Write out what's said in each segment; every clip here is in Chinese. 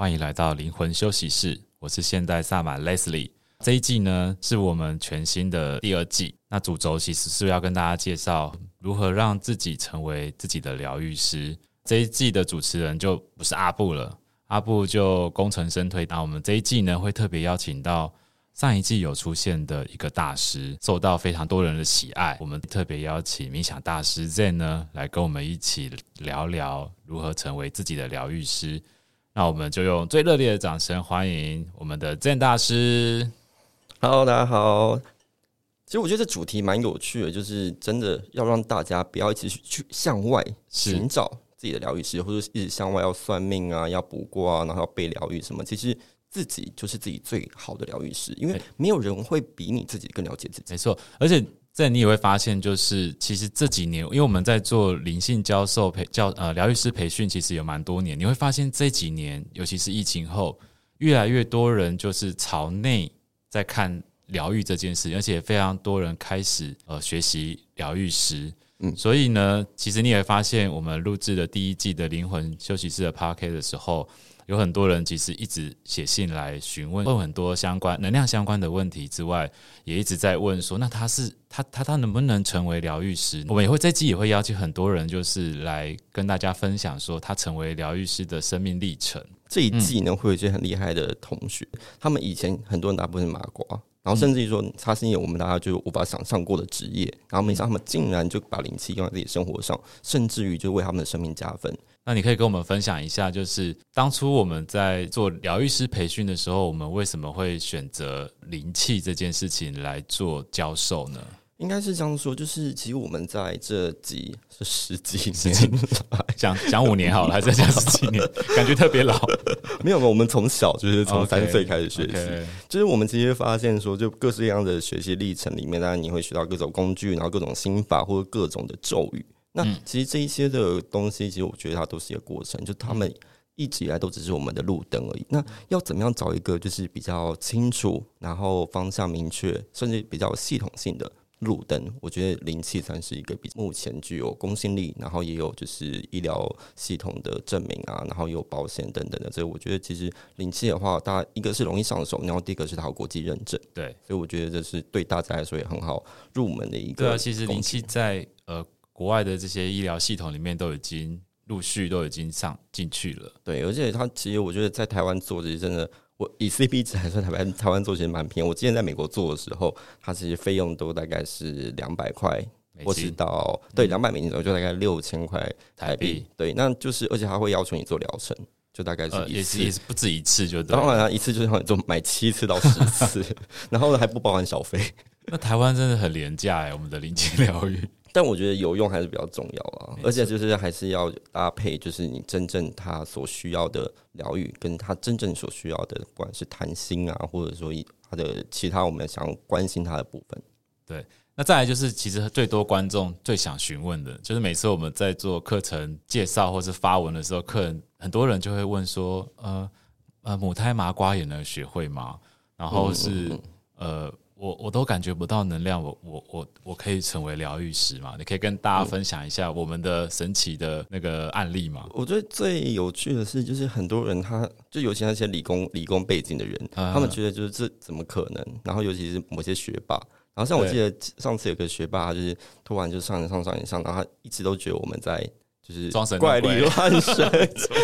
欢迎来到灵魂休息室，我是现代萨满 Leslie。这一季呢是我们全新的第二季，那主轴其实是要跟大家介绍如何让自己成为自己的疗愈师。这一季的主持人就不是阿布了，阿布就功成身退。那我们这一季呢会特别邀请到上一季有出现的一个大师，受到非常多人的喜爱。我们特别邀请冥想大师 Zen 呢来跟我们一起聊聊如何成为自己的疗愈师。那我们就用最热烈的掌声欢迎我们的 Zen 大师。Hello，大家好。其实我觉得这主题蛮有趣的，就是真的要让大家不要一直去向外寻找自己的疗愈师，或者一直向外要算命啊、要卜卦啊，然后要被疗愈什么。其实自己就是自己最好的疗愈师，因为没有人会比你自己更了解自己。没错，而且。这你也会发现，就是其实这几年，因为我们在做灵性教授培教呃疗愈师培训，其实有蛮多年。你会发现这几年，尤其是疫情后，越来越多人就是朝内在看疗愈这件事，而且非常多人开始呃学习疗愈师。嗯，所以呢，其实你也会发现，我们录制的第一季的灵魂休息室的 Podcast 的时候。有很多人其实一直写信来询问，问很多相关能量相关的问题之外，也一直在问说，那他是他他他能不能成为疗愈师？我们也会这季也会邀请很多人，就是来跟大家分享说他成为疗愈师的生命历程。这一季呢，会有一些很厉害的同学，他们以前很多人大部分是麻瓜，然后甚至于说他是因为我们大家就无法想象过的职业，然后没想到他们竟然就把灵气用在自己生活上，甚至于就为他们的生命加分。那你可以跟我们分享一下，就是当初我们在做疗愈师培训的时候，我们为什么会选择灵气这件事情来做教授呢？应该是这样说，就是其实我们在这几是十几年，讲讲五年好了，还是讲十几年？感觉特别老。没有没有，我们从小就是从三岁开始学习，okay, okay. 就是我们其实发现说，就各式各样的学习历程里面，当然你会学到各种工具，然后各种心法或者各种的咒语。那其实这一些的东西，其实我觉得它都是一个过程，就他们一直以来都只是我们的路灯而已。那要怎么样找一个就是比较清楚，然后方向明确，甚至比较系统性的路灯？我觉得灵气算是一个比目前具有公信力，然后也有就是医疗系统的证明啊，然后也有保险等等的。所以我觉得其实灵气的话，大家一个是容易上手，然后第一个是它有国际认证。对，所以我觉得这是对大家来说也很好入门的一个。对啊，其实灵气在呃。国外的这些医疗系统里面都已经陆续都已经上进去了，对，而且它其实我觉得在台湾做其实真的，我以 CP 值来算，台湾台湾做其实蛮便宜。我之前在美国做的时候，它其实费用都大概是两百块，或是到对两百美金左右，就大概六千块台币。对，那就是而且他会要求你做疗程，就大概是一次，也是也是不止一次，就当然一次就是让你做买七次到十次，然后还不包含小费。那台湾真的很廉价哎，我们的灵气疗愈。但我觉得有用还是比较重要啊，而且就是还是要搭配，就是你真正他所需要的疗愈，跟他真正所需要的，不管是谈心啊，或者说他的其他我们想关心他的部分。对，那再来就是，其实最多观众最想询问的，就是每次我们在做课程介绍或是发文的时候，客人很多人就会问说，呃呃，母胎麻瓜也能学会吗？然后是嗯嗯嗯呃。我我都感觉不到能量，我我我我可以成为疗愈师吗？你可以跟大家分享一下我们的神奇的那个案例吗？我觉得最有趣的是，就是很多人他就尤其那些理工理工背景的人，他们觉得就是这怎么可能？然后尤其是某些学霸，然后像我记得上次有个学霸，就是突然就上上上上，然后他一直都觉得我们在就是怪力乱神，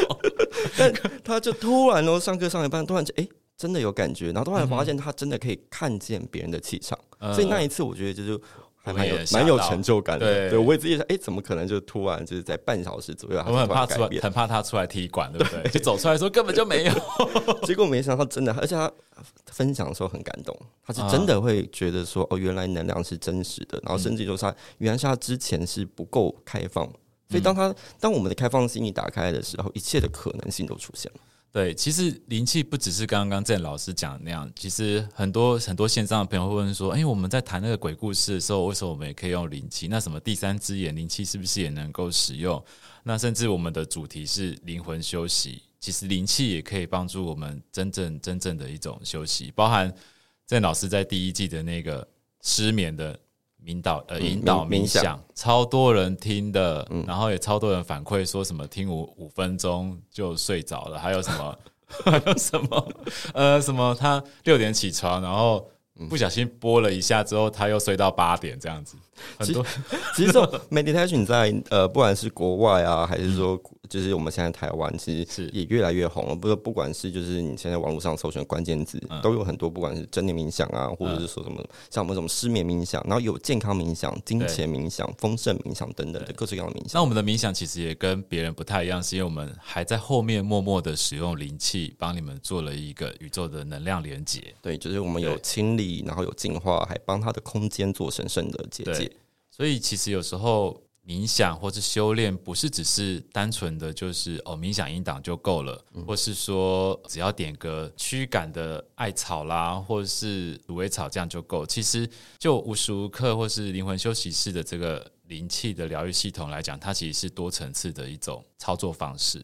但他就突然哦上课上一半，突然就哎。欸真的有感觉，然后突然发现他真的可以看见别人的气场，嗯、所以那一次我觉得就是还蛮有蛮有成就感的。对，对我也自己说，哎，怎么可能就突然就是在半小时左右，我很怕出来，很怕他出来踢馆，对不对？对。就走出来说根本就没有，结果没想到真的，而且他分享的时候很感动，他是真的会觉得说，哦，原来能量是真实的，然后甚至就是他原来是他之前是不够开放，所以当他当我们的开放心一打开的时候，一切的可能性都出现了。对，其实灵气不只是刚刚郑老师讲的那样，其实很多很多线上的朋友会问说：“哎，我们在谈那个鬼故事的时候，为什么我们也可以用灵气？那什么第三只眼灵气是不是也能够使用？那甚至我们的主题是灵魂休息，其实灵气也可以帮助我们真正真正的一种休息，包含郑老师在第一季的那个失眠的。”引导呃，引导冥想，超多人听的，嗯、然后也超多人反馈说什么听五五分钟就睡着了，还有什么 还有什么？呃，什么？他六点起床，然后不小心播了一下之后，他又睡到八点，这样子。很多其实，其实这种 meditation 在呃，不管是国外啊，还是说。就是我们现在台湾其实是也越来越红了，不不管是就是你现在网络上搜寻关键字，都有很多，不管是正念冥想啊，或者是说什么像我们什么失眠冥想，然后有健康冥想、金钱冥想、丰盛冥想等等的各式各样的冥想。那我们的冥想其实也跟别人不太一样，是因为我们还在后面默默的使用灵气，帮你们做了一个宇宙的能量连接。对，就是我们有清理，然后有净化，还帮他的空间做神圣的结界。所以其实有时候。冥想或是修炼，不是只是单纯的就是哦，冥想音档就够了，嗯、或是说只要点个驱赶的艾草啦，或者是芦苇草这样就够。其实就无时无刻或是灵魂休息室的这个灵气的疗愈系统来讲，它其实是多层次的一种操作方式。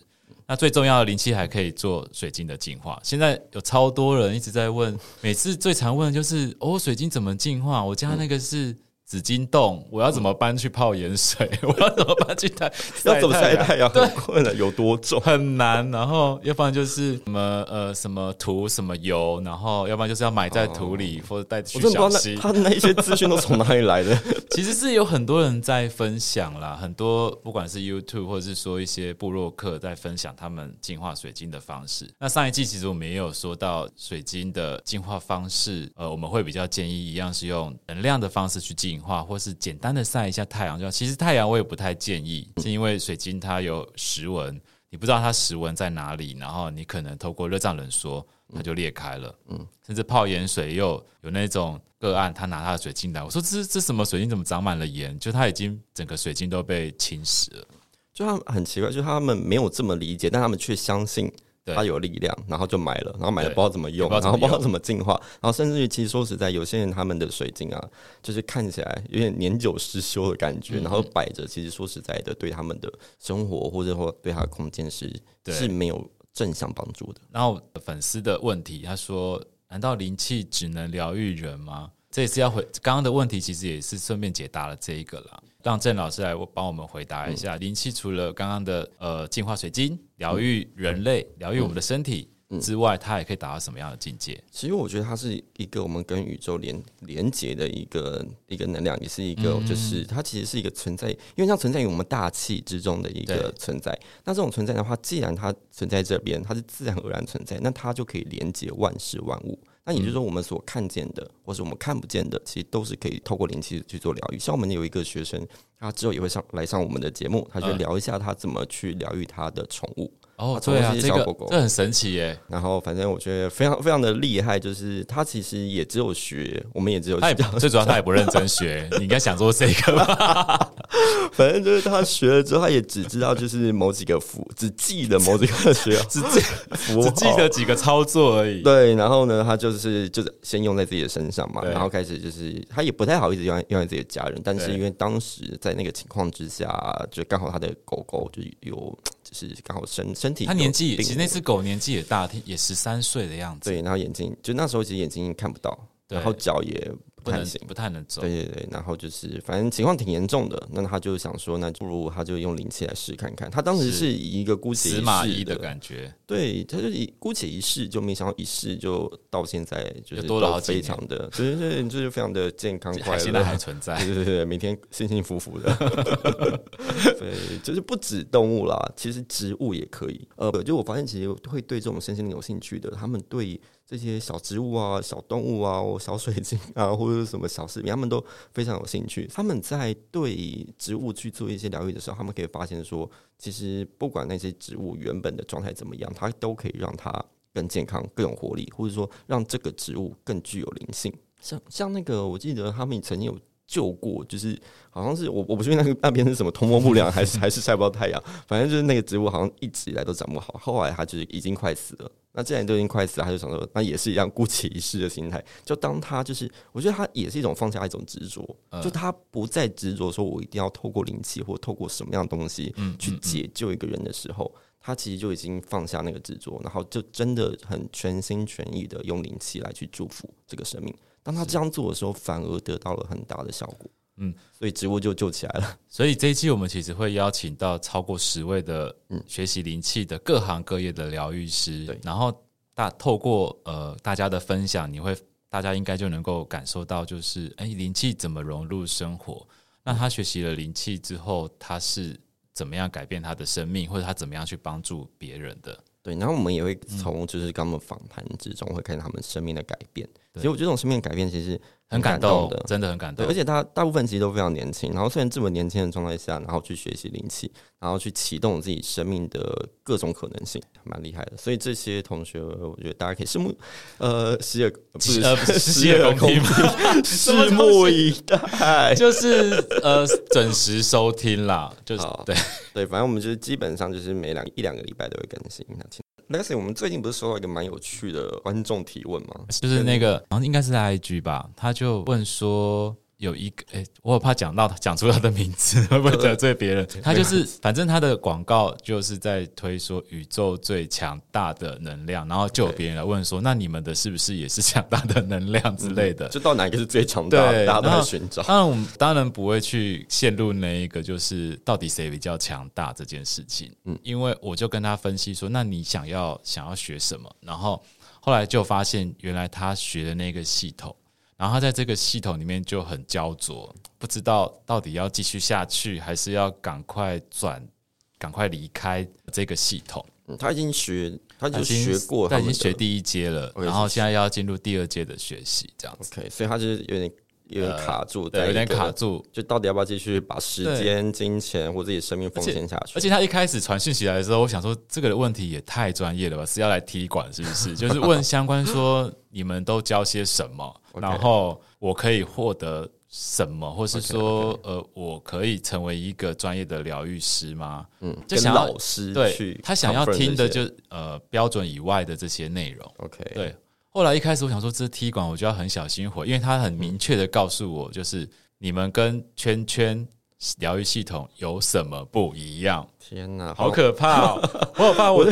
那最重要的灵气还可以做水晶的净化。现在有超多人一直在问，每次最常问的就是哦，水晶怎么净化？我家那个是。紫晶洞，我要怎么搬去泡盐水？嗯、我要怎么搬去太？要怎么晒太阳？很困难，有多重？很难。然后，要不然就是什么呃，什么土，什么油，然后要不然就是要埋在土里，哦、或者带去小溪。他的那些资讯都从哪里来的？其实是有很多人在分享啦，很多不管是 YouTube 或者是说一些部落客在分享他们净化水晶的方式。那上一季其实我们也有说到水晶的净化方式，呃，我们会比较建议一样是用能量的方式去净化。化，或是简单的晒一下太阳，就其实太阳我也不太建议，是因为水晶它有石纹，你不知道它石纹在哪里，然后你可能透过热胀冷缩，它就裂开了。嗯，甚至泡盐水又有那种个案，他拿他的水晶来，我说这这什么水晶怎么长满了盐？就它已经整个水晶都被侵蚀了，就他很奇怪，就他们没有这么理解，但他们却相信。它有力量，然后就买了，然后买了不知道怎么用，然后不知道怎么进化，然后甚至于其实说实在，有些人他们的水晶啊，就是看起来有点年久失修的感觉，然后摆着，其实说实在的，对他们的生活或者说对他的空间是是没有正向帮助的。然后粉丝的问题，他说：难道灵气只能疗愈人吗？这也是要回刚刚的问题，其实也是顺便解答了这一个了。让郑老师来帮我们回答一下，灵气、嗯、除了刚刚的呃净化水晶、疗愈人类、疗愈、嗯、我们的身体之外，它也可以达到什么样的境界？其实我觉得它是一个我们跟宇宙连连接的一个一个能量，也是一个就是它其实是一个存在，因为它存在于我们大气之中的一个存在。那这种存在的话，既然它存在这边，它是自然而然存在，那它就可以连接万事万物。那也就是说，我们所看见的，或是我们看不见的，其实都是可以透过灵气去做疗愈。像我们有一个学生，他之后也会上来上我们的节目，他就聊一下他怎么去疗愈他的宠物。哦，对啊，小狗狗，这很神奇耶。然后反正我觉得非常非常的厉害，就是他其实也只有学，我们也只有学，最主要他也不认真学。你应该想做这个吧？反正就是他学了之后，他也只知道就是某几个符，只记得某几个学，只记只记得几个操作而已。对，然后呢，他就是就是先用在自己的身上嘛，然后开始就是他也不太好意思用用在自己的家人，但是因为当时在那个情况之下，就刚好他的狗狗就有就。是刚好身身体，他年纪其实那只狗年纪也大，也十三岁的样子。对，然后眼睛就那时候其实眼睛看不到，对然后脚也。不太行，不太能走。对对对，然后就是反正情况挺严重的，那他就想说，那不如他就用灵气来试看看。他当时是以一个姑且一试的，的感觉，对，他就以姑且一试，就没想到一试就到现在就是都非常的，对对对，就是非常的健康 快乐，现在还存在，对对对，每天幸幸福福的。对，就是不止动物啦，其实植物也可以。呃，就我发现，其实会对这种身心灵有兴趣的，他们对。这些小植物啊、小动物啊、小水晶啊，或者什么小饰品，他们都非常有兴趣。他们在对植物去做一些疗愈的时候，他们可以发现说，其实不管那些植物原本的状态怎么样，它都可以让它更健康、更有活力，或者说让这个植物更具有灵性。像像那个，我记得他们曾经有救过，就是好像是我我不确定那个那边是什么通风不良，还是还是晒不到太阳，反正就是那个植物好像一直以来都长不好，后来它就是已经快死了。那既然都已经快死了，他就想说，那也是一样姑且一试的心态。就当他就是，我觉得他也是一种放下一种执着，就他不再执着说，我一定要透过灵气或透过什么样的东西去解救一个人的时候，他其实就已经放下那个执着，然后就真的很全心全意的用灵气来去祝福这个生命。当他这样做的时候，反而得到了很大的效果。嗯，所以植物就救起来了。所以这一期我们其实会邀请到超过十位的学习灵气的各行各业的疗愈师，对，然后大透过呃大家的分享，你会大家应该就能够感受到，就是哎，灵气怎么融入生活？那他学习了灵气之后，他是怎么样改变他的生命，或者他怎么样去帮助别人的？对，然后我们也会从就是跟他们访谈之中，会看到他们生命的改变。其实我觉得这种生命改变，其实很感动的，真的很感动。而且他大部分其实都非常年轻，然后虽然这么年轻的状态下，然后去学习灵气，然后去启动自己生命的各种可能性，蛮厉害的。所以这些同学，我觉得大家可以拭目呃，洗耳不是 呃，洗 耳恭听，拭目以待，就是呃，准时收听啦。就是对对，反正我们就是基本上就是每两一两个礼拜都会更新。Lexi，我们最近不是收到一个蛮有趣的观众提问吗？就是那个，好像应该是在 IG 吧，他就问说。有一个诶，我怕讲到讲出他的名字 会不会得罪别人？他就是，反正他的广告就是在推说宇宙最强大的能量，然后就有别人来问说，那你们的是不是也是强大的能量之类的？就到哪一个是最强大的，大家都在寻找。当然，我们当然不会去陷入那一个就是到底谁比较强大这件事情。嗯，因为我就跟他分析说，那你想要想要学什么？然后后来就发现，原来他学的那个系统。然后他在这个系统里面就很焦灼，不知道到底要继续下去，还是要赶快转，赶快离开这个系统。嗯，他已经学，他已经学过他，他已经学第一阶了，然后现在要进入第二阶的学习，这样子。OK，所以他就是有点。有点卡住，对，有点卡住，就到底要不要继续把时间、金钱或自己生命奉献下去？而且他一开始传讯息来的时候，我想说这个问题也太专业了吧，是要来踢馆是不是？就是问相关说你们都教些什么，然后我可以获得什么，或是说呃，我可以成为一个专业的疗愈师吗？嗯，就想要老师对他想要听的就呃标准以外的这些内容。OK，对。后来一开始我想说这是踢馆，我就要很小心回，因为他很明确的告诉我，就是你们跟圈圈疗愈系统有什么不一样？天哪，好可怕哦！我好怕我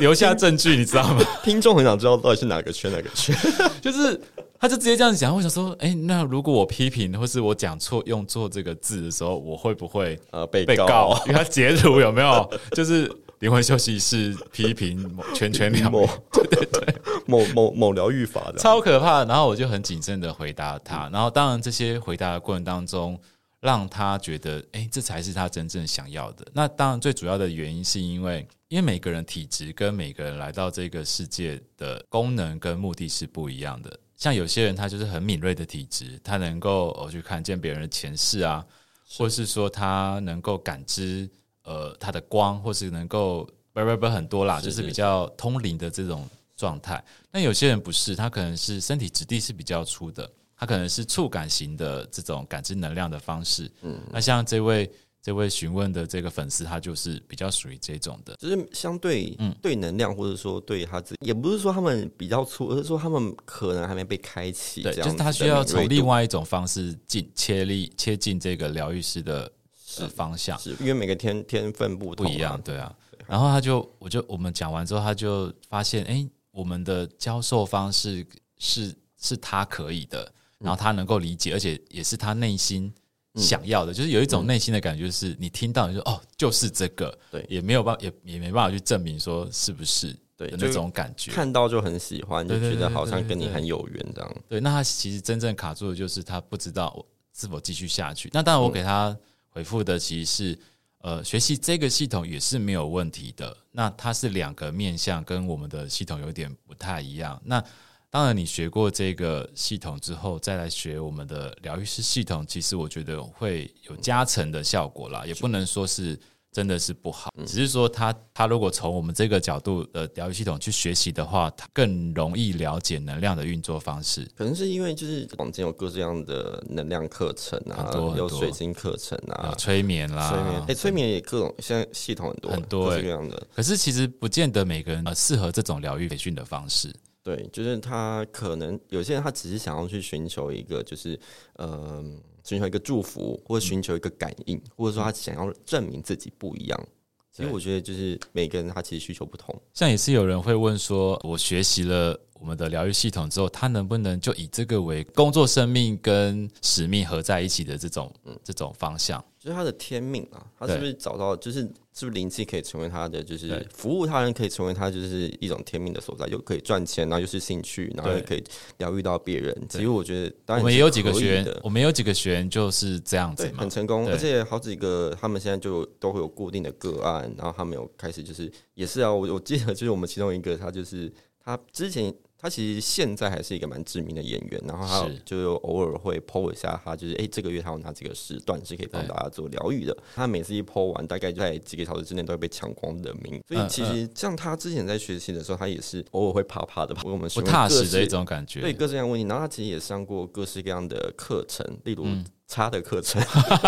留下证据，你知道吗？听众很想知道到底是哪个圈哪个圈，就是他就直接这样讲。我想说，哎，那如果我批评或是我讲错用错这个字的时候，我会不会呃被被告？因为他截图有没有？就是。灵魂休息室批评圈圈两某，对对对，某某某疗愈法的，超可怕。然后我就很谨慎的回答他，然后当然这些回答的过程当中，让他觉得，哎，这才是他真正想要的。那当然最主要的原因是因为，因为每个人体质跟每个人来到这个世界的功能跟目的是不一样的。像有些人他就是很敏锐的体质，他能够哦去看见别人的前世啊，或是说他能够感知。呃，它的光，或是能够不不不很多啦，就是比较通灵的这种状态。那有些人不是，他可能是身体质地是比较粗的，他可能是触感型的这种感知能量的方式。嗯，那像这位这位询问的这个粉丝，他就是比较属于这种的，就是相对嗯对能量，或者说对他自己，也不是说他们比较粗，而是说他们可能还没被开启。对，就是他需要从另外一种方式进切力切进这个疗愈师的。的方向是，因为每个天天分不同不一样，对啊。然后他就，我就我们讲完之后，他就发现，哎，我们的教授方式是是他可以的，然后他能够理解，而且也是他内心想要的，就是有一种内心的感觉，是你听到你就说哦，就是这个，对，也没有办法，也也没办法去证明说是不是，对，那种感觉，看到就很喜欢，就觉得好像跟你很有缘这样。对，那他其实真正卡住的就是他不知道是否继续下去。那当然，我给他。回复的其实是，呃，学习这个系统也是没有问题的。那它是两个面向，跟我们的系统有点不太一样。那当然，你学过这个系统之后，再来学我们的疗愈师系统，其实我觉得会有加成的效果啦，也不能说是。真的是不好，只是说他他如果从我们这个角度的疗愈系统去学习的话，他更容易了解能量的运作方式。可能是因为就是坊间有各式各样的能量课程啊，有水晶课程啊，催眠啦，催眠，哎，催眠也各种，现在系统很多很多这样的。可是其实不见得每个人适合这种疗愈培训的方式。对，就是他可能有些人他只是想要去寻求一个，就是呃。寻求一个祝福，或者寻求一个感应，或者说他想要证明自己不一样。所以我觉得，就是每个人他其实需求不同。像也是有人会问说，我学习了我们的疗愈系统之后，他能不能就以这个为工作、生命跟使命合在一起的这种、嗯、这种方向？就是他的天命啊，他是不是找到？就是是不是灵气可以成为他的？就是服务他人可以成为他就是一种天命的所在，又可以赚钱，然后又是兴趣，然后又可以疗愈到别人。其实我觉得，当然我们也有几个学员，我们有几个学员就是这样子嘛，很成功，而且好几个他们现在就都会有固定的个案，然后他们有开始就是也是啊，我我记得就是我们其中一个，他就是他之前。他其实现在还是一个蛮知名的演员，然后他就偶尔会 po 一下，他就是哎、欸，这个月他有哪几个时段是可以帮大家做疗愈的。他每次一 po 完，大概在几个小时之内都会被抢光的名。所以其实像他之前在学习的时候，他也是偶尔会怕怕的，我们不踏实的一种感觉。对各式各样问题，然后他其实也上过各式各样的课程，例如。差的课程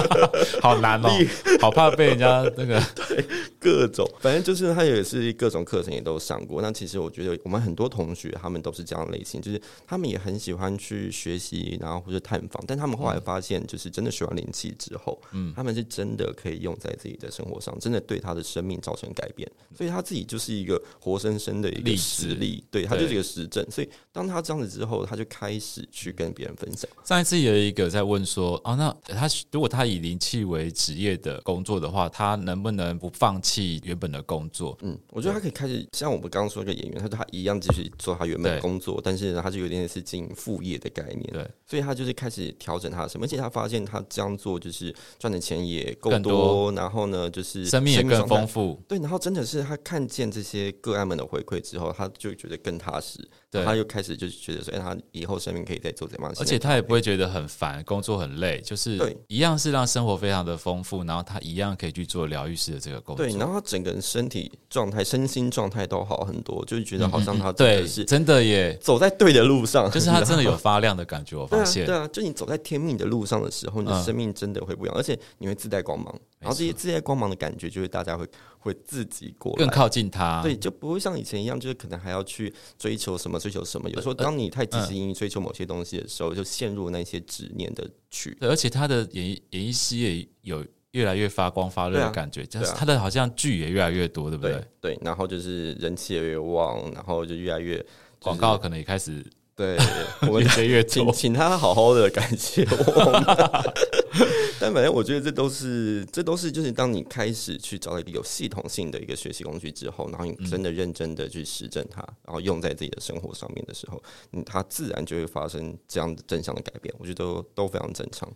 好难哦，好怕被人家那个 对各种，反正就是他也是各种课程也都上过。那其实我觉得我们很多同学他们都是这样类型，就是他们也很喜欢去学习，然后或者探访。但他们后来发现，就是真的学完灵气之后，嗯，他们是真的可以用在自己的生活上，真的对他的生命造成改变。所以他自己就是一个活生生的一个实例，对他就是一个实证。所以当他这样子之后，他就开始去跟别人分享。上一次有一个在问说那他如果他以灵气为职业的工作的话，他能不能不放弃原本的工作？嗯，我觉得他可以开始像我们刚刚说个演员，他说他一样继续做他原本的工作，但是呢，他就有点是经营副业的概念。对，所以他就是开始调整他的什么，而且他发现他这样做就是赚的钱也够多，多，然后呢，就是生命也更丰富。对，然后真的是他看见这些个案们的回馈之后，他就觉得更踏实。对，他又开始就觉得说，哎，他以后生命可以再做怎么样？而且他也不会觉得很烦，工作很累，就是。对，一样是让生活非常的丰富，然后他一样可以去做疗愈师的这个工作。对，然后他整个人身体状态、身心状态都好很多，就是觉得好像他真的是真的耶，走在对的路上，就是他真的有发亮的感觉。我发现，对啊，就你走在天命的路上的时候，你的生命真的会不一样，而且你会自带光芒，然后这些这些光芒的感觉，就是大家会会自己过来更靠近他，对，就不会像以前一样，就是可能还要去追求什么，追求什么。有时候当你太积极于追求某些东西的时候，就陷入那些执念的去。而且他的演艺演艺事业有越来越发光发热的感觉，就是他的好像剧也越来越多，对不对？对，然后就是人气也越旺，然后就越来越广告可能也开始对，我们越来越请请他好好的感谢我。但反正我觉得这都是，这都是就是当你开始去找到一个有系统性的一个学习工具之后，然后你真的认真的去实证它，然后用在自己的生活上面的时候，嗯，它自然就会发生这样的正向的改变。我觉得都都非常正常。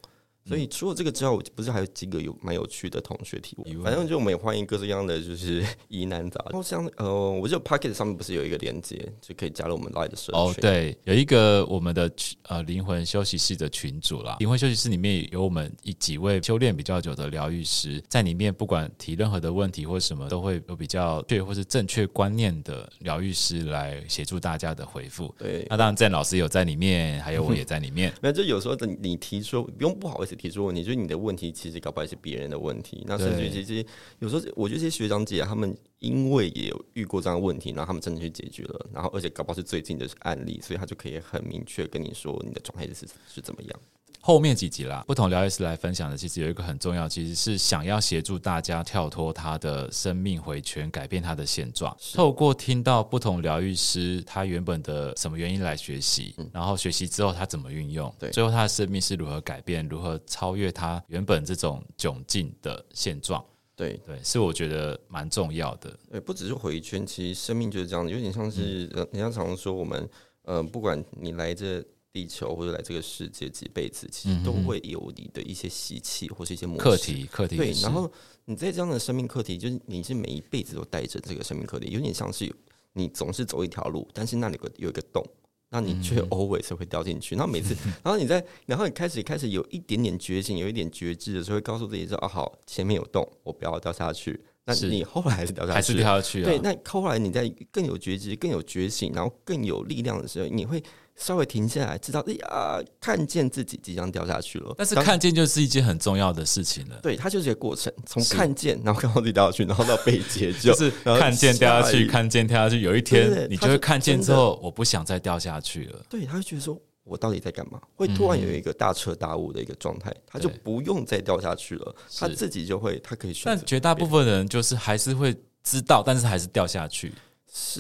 所以除了这个之外，我不是还有几个有蛮有趣的同学提问。反正就我们也欢迎各式各样的就是疑难杂症。然后像呃，我就 Pocket 上面不是有一个连接，就可以加入我们 Light 的社群。哦，对，有一个我们的呃灵魂休息室的群组啦。灵魂休息室里面有我们一几位修炼比较久的疗愈师，在里面不管提任何的问题或什么，都会有比较对或是正确观念的疗愈师来协助大家的回复。对，那当然郑老师有在里面，还有我也在里面。那就有时候你你提出不用不好意思提出问题，就是你的。问题其实搞不好是别人的问题，那甚至其实有时候我觉得这些学长姐他们因为也有遇过这样的问题，然后他们真的去解决了，然后而且搞不好是最近的案例，所以他就可以很明确跟你说你的状态是是怎么样。后面几集啦，不同疗愈师来分享的，其实有一个很重要，其实是想要协助大家跳脱他的生命回圈，改变他的现状。透过听到不同疗愈师他原本的什么原因来学习，嗯，然后学习之后他怎么运用，对，最后他的生命是如何改变，如何超越他原本这种窘境的现状。对对，是我觉得蛮重要的。对，不只是回圈，其实生命就是这样，有点像是人家常常说我们，呃，不管你来这。地球或者来这个世界几辈子，其实都会有你的一些习气或是一些模式课题。课题对，然后你在这样的生命课题，就是你是每一辈子都带着这个生命课题，有点像是你总是走一条路，但是那里有个有一个洞，那你却 always 会掉进去。然后每次，然后你在，然后你开始开始有一点点觉醒，有一点觉知的时候，会告诉自己说：“啊，好，前面有洞，我不要掉下去。”那你后来还是掉下去，还是掉下去。对，那后来你在更有觉知、更有觉醒，然后更有力量的时候，你会。稍微停下来，知道哎呀，看见自己即将掉下去了。但是看见就是一件很重要的事情了。对，它就是一个过程，从看见，然后看到自己掉下去，然后到被解救，就是看见掉下去，看见掉下去。有一天，你就会看见之后，我不想再掉下去了。对，他会觉得说，我到底在干嘛？会突然有一个大彻大悟的一个状态，他就不用再掉下去了，他自己就会，他可以选择。但绝大部分人就是还是会知道，但是还是掉下去。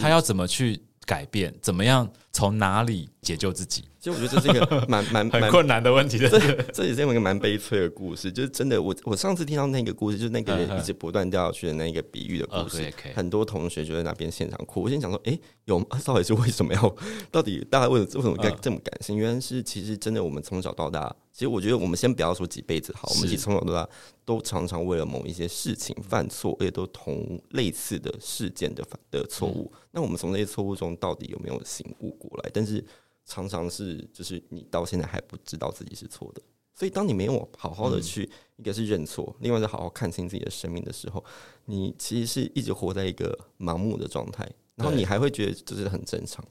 他要怎么去？改变怎么样？从哪里解救自己？其实我觉得这是一个 蛮蛮很困难的问题的。这这也是一个蛮悲催的故事。就是真的，我我上次听到那个故事，就是那个人一直不断掉下去的那个比喻的故事，很多同学就在那边现场哭。我心想说，哎，有 到底是为什么要？到底大家为什么为什么该这么感性？原来是其实真的，我们从小到大，其实我觉得我们先不要说几辈子好，我们其实从小到大都常常为了某一些事情犯错，而且都同类似的事件的的错误。那我们从那些错误中到底有没有醒悟过来？但是。常常是，就是你到现在还不知道自己是错的，所以当你没有好好的去，一个是认错，另外是好好看清自己的生命的时候，你其实是一直活在一个盲目的状态，然后你还会觉得这是很正常。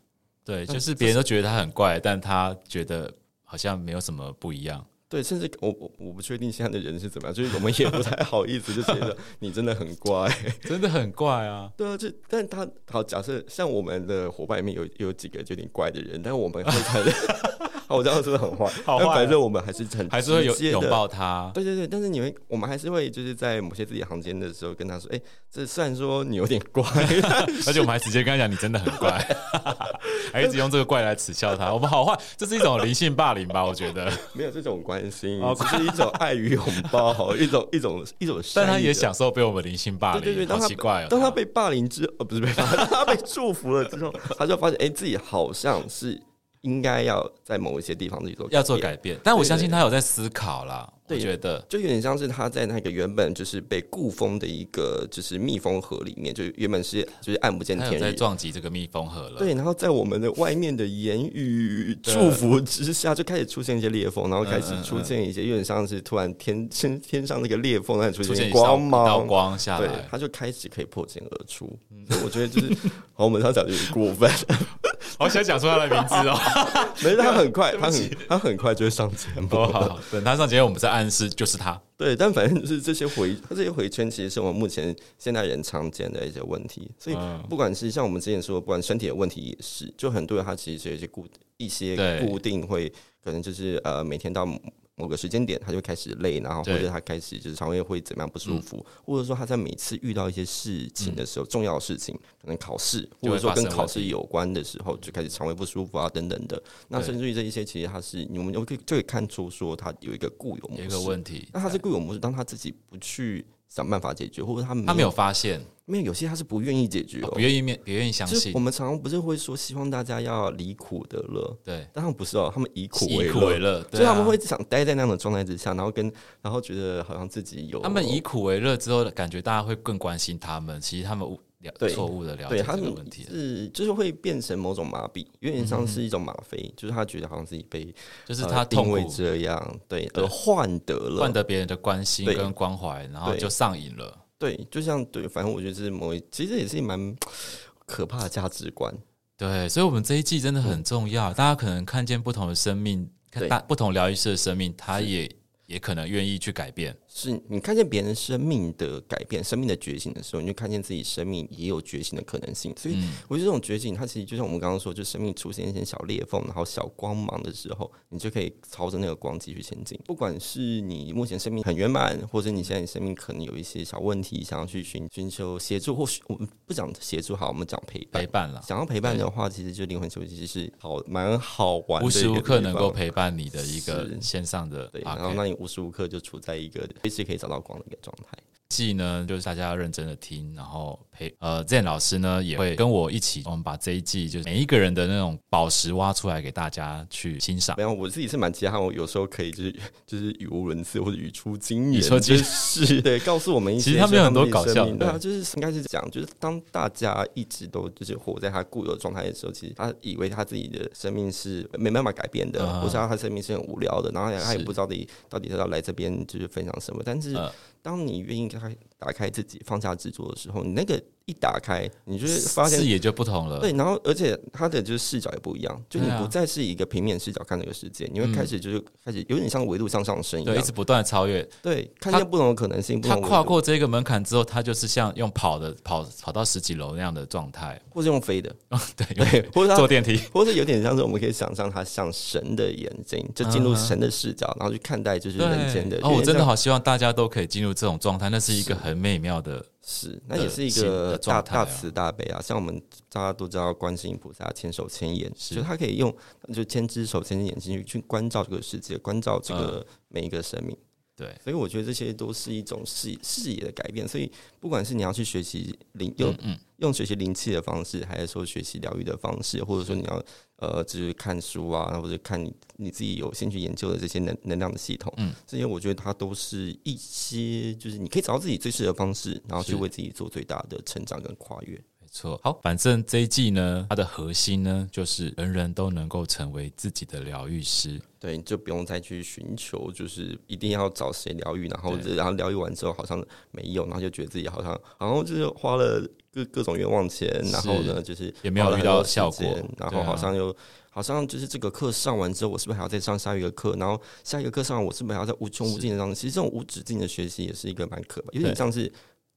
对，就是别人都觉得他很怪，但他觉得好像没有什么不一样。对，甚至我我我不确定现在的人是怎么样，就是我们也不太好意思，就觉得 你真的很怪，真的很怪啊。对啊，就但他好，假设像我们的伙伴里面有有几个有点怪的人，但我们会看。我知道是不是很坏，好坏但反正我们还是很还是会有拥抱他。对对对，但是你们我们还是会就是在某些自己行间的时候跟他说：“哎、欸，这虽然说你有点怪，而且我们还直接跟他讲你真的很怪，还一直用这个怪来耻笑他。我们好坏，这是一种灵性霸凌吧？我觉得没有这种关心，只是一种爱与拥抱，一种一种一种。但他也享受被我们灵性霸凌，对对对，好奇怪哦。当他被霸凌之后，呃，不是被霸凌，当他被祝福了之后，他就发现哎、欸，自己好像是。应该要在某一些地方自己做，要做改变，但我相信他有在思考啦。对，我觉得就有点像是他在那个原本就是被固封的一个就是密封盒里面，就原本是就是暗不见天日，在撞击这个密封盒了。对，然后在我们的外面的言语祝福之下，就开始出现一些裂缝，然后开始出现一些有点像是突然天天天上那个裂缝，那里出现光芒，道光下来，对，他就开始可以破茧而出。所以我觉得就是，好，我们上讲就有点过分。好想讲出他的名字哦，没事，他很快，他很他很快就会上节目。好，好，等他上节目，我们再暗示就是他。对，但反正就是这些回，这些回圈，其实是我们目前现代人常见的一些问题。所以，不管是像我们之前说，不管身体的问题也是，就很多人他其实是有一些固一些固定会，可能就是呃每天到。某个时间点，他就开始累，然后或者他开始就是肠胃会怎么样不舒服，嗯、或者说他在每次遇到一些事情的时候，嗯、重要的事情，可能考试，或者说跟考试有关的时候，就开始肠胃不舒服啊等等的。那甚至于这一些，其实他是你们就可以就可以看出说他有一个固有模式，一个问题。那他是固有模式，当他自己不去想办法解决，或者他他没有发现。没有有些他是不愿意解决，不愿意面，不愿意相信。我们常常不是会说，希望大家要离苦得乐，对，但他们不是哦，他们以苦为乐，所以他们会想待在那样的状态之下，然后跟然后觉得好像自己有。他们以苦为乐之后，感觉大家会更关心他们。其实他们误错误的了解这个问题，是就是会变成某种麻痹，有点像是一种吗啡，就是他觉得好像自己被，就是他定位这样，对，而换得了换得别人的关心跟关怀，然后就上瘾了。对，就像对，反正我觉得这是某一，其实也是蛮可怕的价值观。对，所以，我们这一季真的很重要。嗯、大家可能看见不同的生命，看大不同疗愈师的生命，他也。也可能愿意去改变，是你看见别人生命的改变、生命的觉醒的时候，你就看见自己生命也有觉醒的可能性。所以，我觉得这种觉醒，它其实就像我们刚刚说，就生命出现一些小裂缝，然后小光芒的时候，你就可以朝着那个光继续前进。不管是你目前生命很圆满，或者你现在生命可能有一些小问题，想要去寻寻求协助，或许我们不讲协助，好，我们讲陪伴。陪伴了，想要陪伴的话，其实就灵魂休息室是好蛮好玩的，无时无刻能够陪伴你的一个线上的。对，然后那你。无时无刻就处在一个随时可以找到光的一个状态。季呢，就是大家要认真的听，然后陪呃，Zen 老师呢也会跟我一起，我们把这一季就是每一个人的那种宝石挖出来给大家去欣赏。然后我自己是蛮期待，我有时候可以就是就是语无伦次或者语出惊言，说就是 对，告诉我们一些。其实他们有很多搞笑的，对啊，就是应该是讲，就是当大家一直都就是活在他固有状态的时候，其实他以为他自己的生命是没办法改变的，或者他生命是很无聊的，然后他也不知道到底到底他要来这边就是分享什么，但是。当你愿意开打开自己，放下执着的时候，你那个。一打开，你就是发现视野就不同了。对，然后而且它的就是视角也不一样，就你不再是一个平面视角看这个世界，你会开始就是开始有点像维度向上升一样，对，一直不断的超越。对，看见不同的可能性。他跨过这个门槛之后，他就是像用跑的跑跑到十几楼那样的状态，或是用飞的。对 对，或者坐电梯，或者有点像是我们可以想象他像神的眼睛，就进入神的视角，然后去看待就是人间的。哦，我真的好希望大家都可以进入这种状态，那是一个很美妙的。是，那也是一个大大慈大悲啊。像我们大家都知道，观世音菩萨千手千眼，就他可以用就千只手千只眼睛去去关照这个世界，关照这个每一个生命。对，所以我觉得这些都是一种视视野的改变。所以不管是你要去学习灵用嗯嗯用学习灵气的方式，还是说学习疗愈的方式，或者说你要呃，就是看书啊，或者看你你自己有兴趣研究的这些能能量的系统，嗯，这些我觉得它都是一些就是你可以找到自己最适合的方式，然后去为自己做最大的成长跟跨越。错，好，反正这一季呢，它的核心呢，就是人人都能够成为自己的疗愈师，对，就不用再去寻求，就是一定要找谁疗愈，然后然后疗愈完之后好像没有，然后就觉得自己好像，然后就是花了各各种冤枉钱，然后呢，就是也没有遇到效果，然后好像又好像就是这个课上完之后，我是不是还要再上下一个课？然后下一个课上完，我是不是还要再无穷无尽的上？其实这种无止境的学习也是一个蛮可怕，有点像是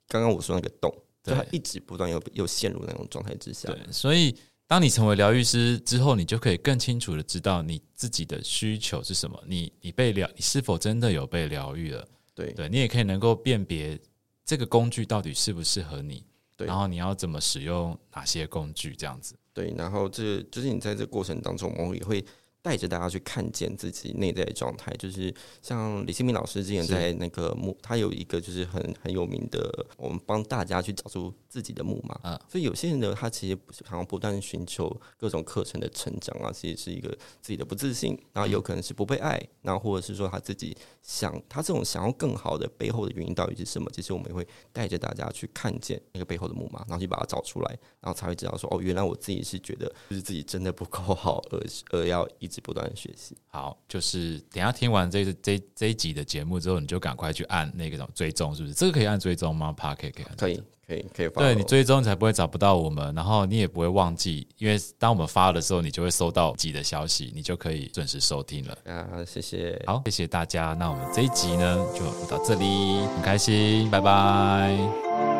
刚刚我说那个洞。对，他一直不断又又陷入那种状态之下。对，所以当你成为疗愈师之后，你就可以更清楚的知道你自己的需求是什么。你你被疗，你是否真的有被疗愈了？对，对你也可以能够辨别这个工具到底适不适合你。对，然后你要怎么使用哪些工具？这样子。对，然后这就是你在这过程当中，我们也会。带着大家去看见自己内在的状态，就是像李新民老师之前在那个木，他有一个就是很很有名的，我们帮大家去找出自己的木马。啊，所以有些人呢，他其实好像不断寻求各种课程的成长啊，其实是一个自己的不自信，然后有可能是不被爱，然后或者是说他自己想他这种想要更好的背后的原因到底是什么？其实我们也会带着大家去看见那个背后的木马，然后去把它找出来，然后才会知道说哦，原来我自己是觉得就是自己真的不够好，而而要一直不断学习。好，就是等下听完这这这一集的节目之后，你就赶快去按那个什么追踪，是不是？这个可以按追踪吗？Park 可以可以可以可以可以。对，你追踪才不会找不到我们，然后你也不会忘记，因为当我们发的时候，你就会收到自己的消息，你就可以准时收听了。啊，谢谢。好，谢谢大家。那我们这一集呢，就到这里，很开心，拜拜。